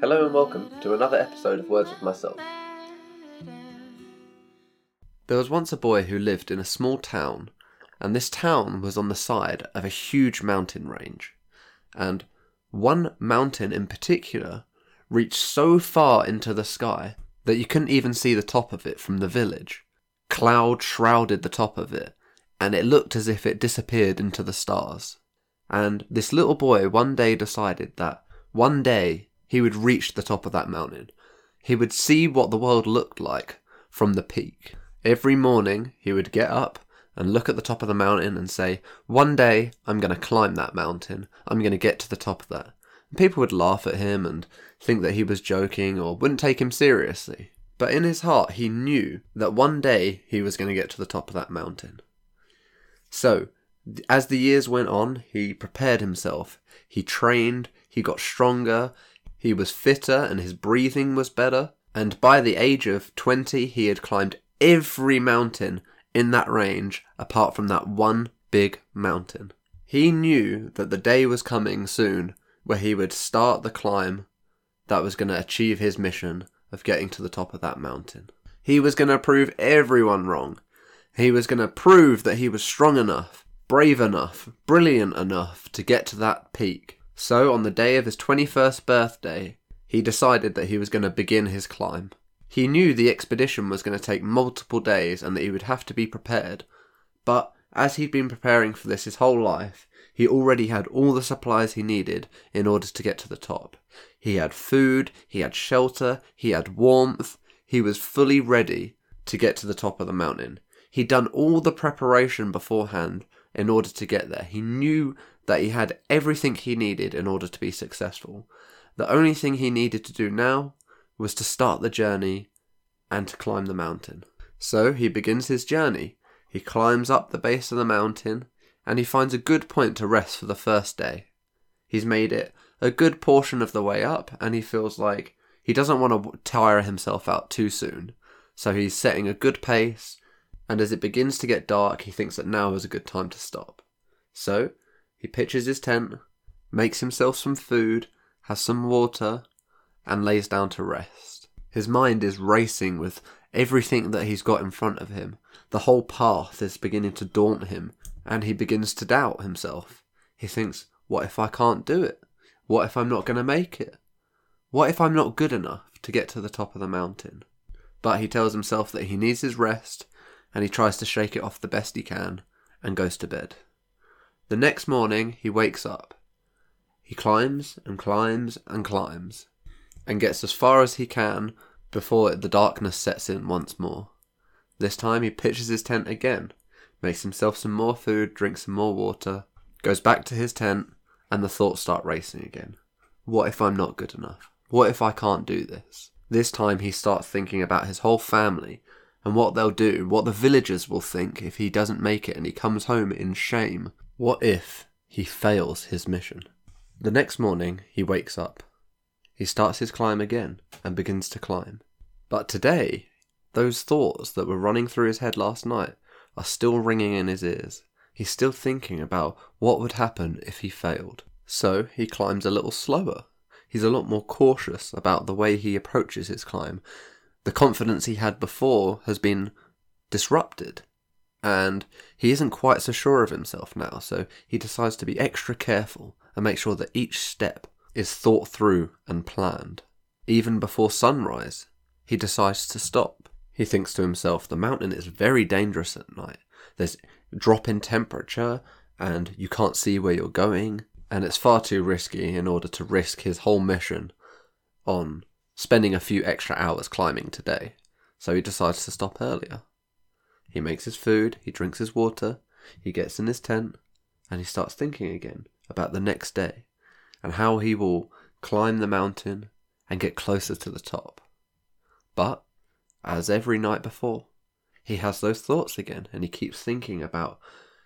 Hello and welcome to another episode of Words with Myself. There was once a boy who lived in a small town, and this town was on the side of a huge mountain range. And one mountain in particular reached so far into the sky that you couldn't even see the top of it from the village. Cloud shrouded the top of it, and it looked as if it disappeared into the stars. And this little boy one day decided that one day he would reach the top of that mountain. He would see what the world looked like from the peak. Every morning he would get up and look at the top of the mountain and say, One day I'm going to climb that mountain. I'm going to get to the top of that. And people would laugh at him and think that he was joking or wouldn't take him seriously. But in his heart, he knew that one day he was going to get to the top of that mountain. So, as the years went on, he prepared himself. He trained, he got stronger, he was fitter, and his breathing was better. And by the age of 20, he had climbed every mountain in that range apart from that one big mountain. He knew that the day was coming soon where he would start the climb that was going to achieve his mission of getting to the top of that mountain. He was going to prove everyone wrong. He was going to prove that he was strong enough, brave enough, brilliant enough to get to that peak. So, on the day of his 21st birthday, he decided that he was going to begin his climb. He knew the expedition was going to take multiple days and that he would have to be prepared, but as he'd been preparing for this his whole life, he already had all the supplies he needed in order to get to the top. He had food, he had shelter, he had warmth, he was fully ready to get to the top of the mountain. He'd done all the preparation beforehand in order to get there. He knew that he had everything he needed in order to be successful. The only thing he needed to do now was to start the journey and to climb the mountain. So he begins his journey. He climbs up the base of the mountain and he finds a good point to rest for the first day. He's made it a good portion of the way up and he feels like he doesn't want to tire himself out too soon. So he's setting a good pace and as it begins to get dark, he thinks that now is a good time to stop. So, he pitches his tent, makes himself some food, has some water, and lays down to rest. His mind is racing with everything that he's got in front of him. The whole path is beginning to daunt him, and he begins to doubt himself. He thinks, What if I can't do it? What if I'm not going to make it? What if I'm not good enough to get to the top of the mountain? But he tells himself that he needs his rest and he tries to shake it off the best he can and goes to bed. The next morning, he wakes up. He climbs and climbs and climbs and gets as far as he can before the darkness sets in once more. This time, he pitches his tent again, makes himself some more food, drinks some more water, goes back to his tent, and the thoughts start racing again. What if I'm not good enough? What if I can't do this? This time he starts thinking about his whole family and what they'll do, what the villagers will think if he doesn't make it and he comes home in shame. What if he fails his mission? The next morning, he wakes up. He starts his climb again and begins to climb. But today, those thoughts that were running through his head last night are still ringing in his ears. He's still thinking about what would happen if he failed. So he climbs a little slower. He's a lot more cautious about the way he approaches his climb the confidence he had before has been disrupted. And he isn't quite so sure of himself now, so he decides to be extra careful and make sure that each step is thought through and planned. Even before sunrise, he decides to stop. He thinks to himself, the mountain is very dangerous at night. There's drop in temperature, and you can't see where you're going, and it's far too risky in order to risk his whole mission on spending a few extra hours climbing today, so he decides to stop earlier. He makes his food, he drinks his water, he gets in his tent, and he starts thinking again about the next day and how he will climb the mountain and get closer to the top. But, as every night before, he has those thoughts again and he keeps thinking about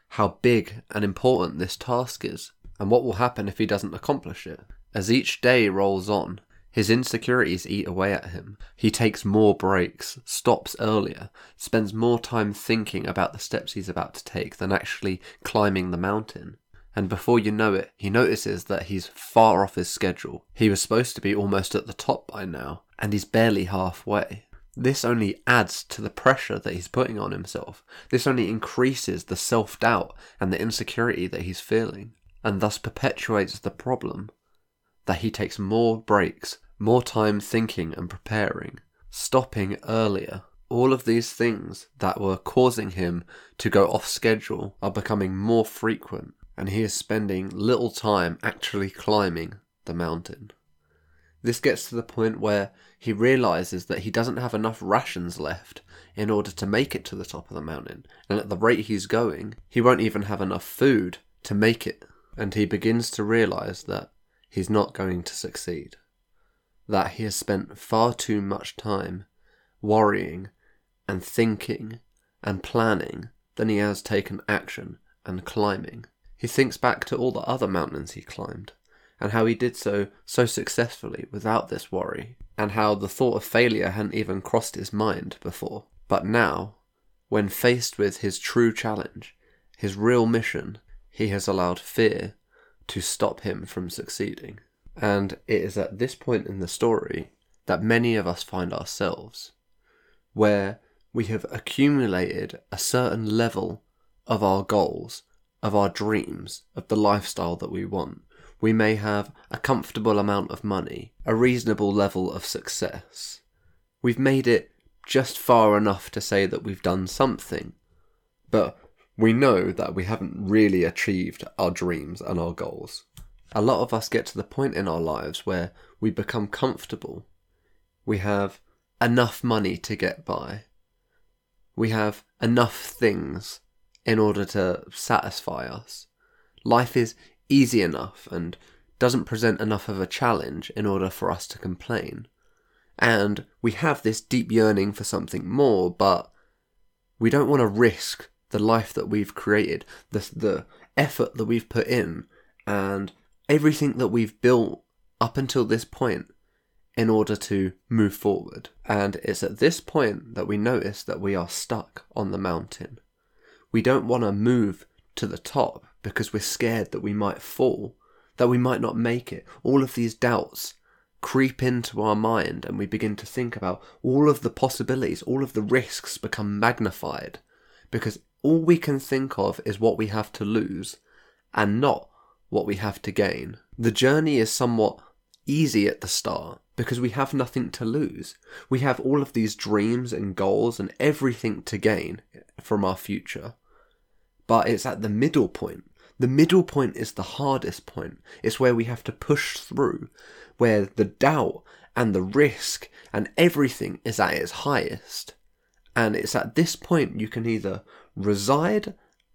how big and important this task is and what will happen if he doesn't accomplish it. As each day rolls on, his insecurities eat away at him. He takes more breaks, stops earlier, spends more time thinking about the steps he's about to take than actually climbing the mountain. and before you know it, he notices that he's far off his schedule. He was supposed to be almost at the top by now, and he's barely halfway. This only adds to the pressure that he's putting on himself. This only increases the self doubt and the insecurity that he's feeling, and thus perpetuates the problem that he takes more breaks, more time thinking and preparing, stopping earlier. All of these things that were causing him to go off schedule are becoming more frequent, and he is spending little time actually climbing the mountain. This gets to the point where he realizes that he doesn't have enough rations left in order to make it to the top of the mountain, and at the rate he's going, he won't even have enough food to make it. And he begins to realize that he's not going to succeed. That he has spent far too much time worrying and thinking and planning than he has taken action and climbing. He thinks back to all the other mountains he climbed and how he did so so successfully without this worry, and how the thought of failure hadn't even crossed his mind before. But now, when faced with his true challenge, his real mission, he has allowed fear to stop him from succeeding. And it is at this point in the story that many of us find ourselves, where we have accumulated a certain level of our goals, of our dreams, of the lifestyle that we want we may have a comfortable amount of money, a reasonable level of success. We've made it just far enough to say that we've done something, but we know that we haven't really achieved our dreams and our goals. A lot of us get to the point in our lives where we become comfortable. We have enough money to get by. We have enough things in order to satisfy us. Life is easy enough and doesn't present enough of a challenge in order for us to complain. And we have this deep yearning for something more, but we don't want to risk the life that we've created, the, the effort that we've put in, and everything that we've built up until this point in order to move forward. And it's at this point that we notice that we are stuck on the mountain. We don't want to move to the top because we're scared that we might fall, that we might not make it. All of these doubts creep into our mind and we begin to think about all of the possibilities, all of the risks become magnified because all we can think of is what we have to lose and not what we have to gain. The journey is somewhat easy at the start because we have nothing to lose. We have all of these dreams and goals and everything to gain from our future. But it's at the middle point the middle point is the hardest point. It's where we have to push through, where the doubt and the risk and everything is at its highest. And it's at this point you can either reside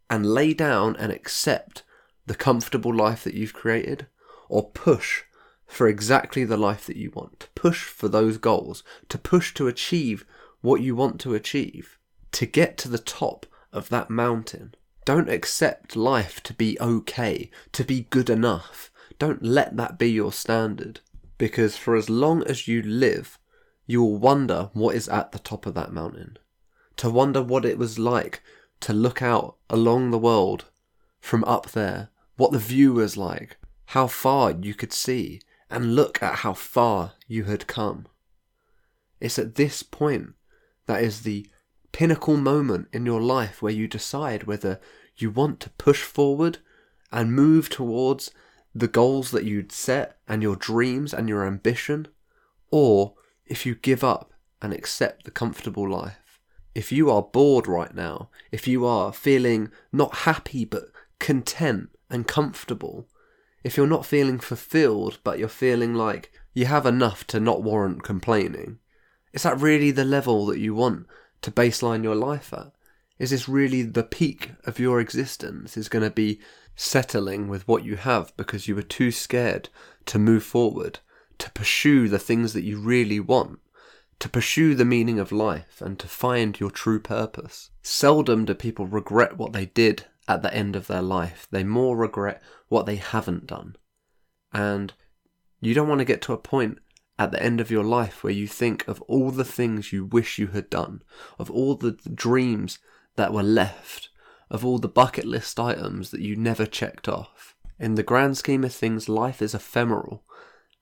and lay down and accept the comfortable life that you've created, or push for exactly the life that you want, to push for those goals, to push to achieve what you want to achieve, to get to the top of that mountain. Don't accept life to be okay, to be good enough. Don't let that be your standard. Because for as long as you live, you will wonder what is at the top of that mountain. To wonder what it was like to look out along the world from up there, what the view was like, how far you could see, and look at how far you had come. It's at this point that is the pinnacle moment in your life where you decide whether you want to push forward and move towards the goals that you'd set and your dreams and your ambition, or if you give up and accept the comfortable life. If you are bored right now, if you are feeling not happy but content and comfortable, if you're not feeling fulfilled but you're feeling like you have enough to not warrant complaining, is that really the level that you want to baseline your life at? Is this really the peak of your existence? Is going to be settling with what you have because you were too scared to move forward, to pursue the things that you really want, to pursue the meaning of life, and to find your true purpose. Seldom do people regret what they did at the end of their life. They more regret what they haven't done. And you don't want to get to a point at the end of your life where you think of all the things you wish you had done, of all the dreams that were left of all the bucket list items that you never checked off. In the grand scheme of things, life is ephemeral,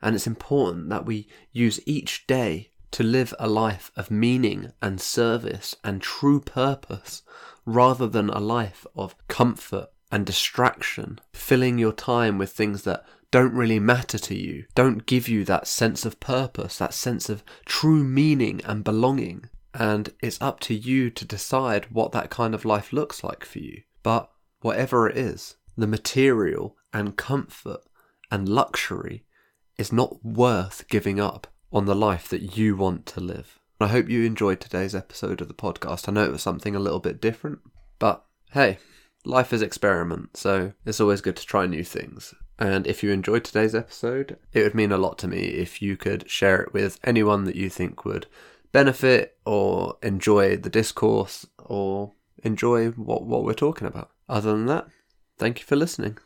and it's important that we use each day to live a life of meaning and service and true purpose rather than a life of comfort and distraction, filling your time with things that don't really matter to you, don't give you that sense of purpose, that sense of true meaning and belonging. And it's up to you to decide what that kind of life looks like for you. But whatever it is, the material and comfort and luxury is not worth giving up on the life that you want to live. I hope you enjoyed today's episode of the podcast. I know it was something a little bit different, but hey, life is experiment, so it's always good to try new things. And if you enjoyed today's episode, it would mean a lot to me if you could share it with anyone that you think would benefit or enjoy the discourse or enjoy what, what we're talking about. Other than that, thank you for listening.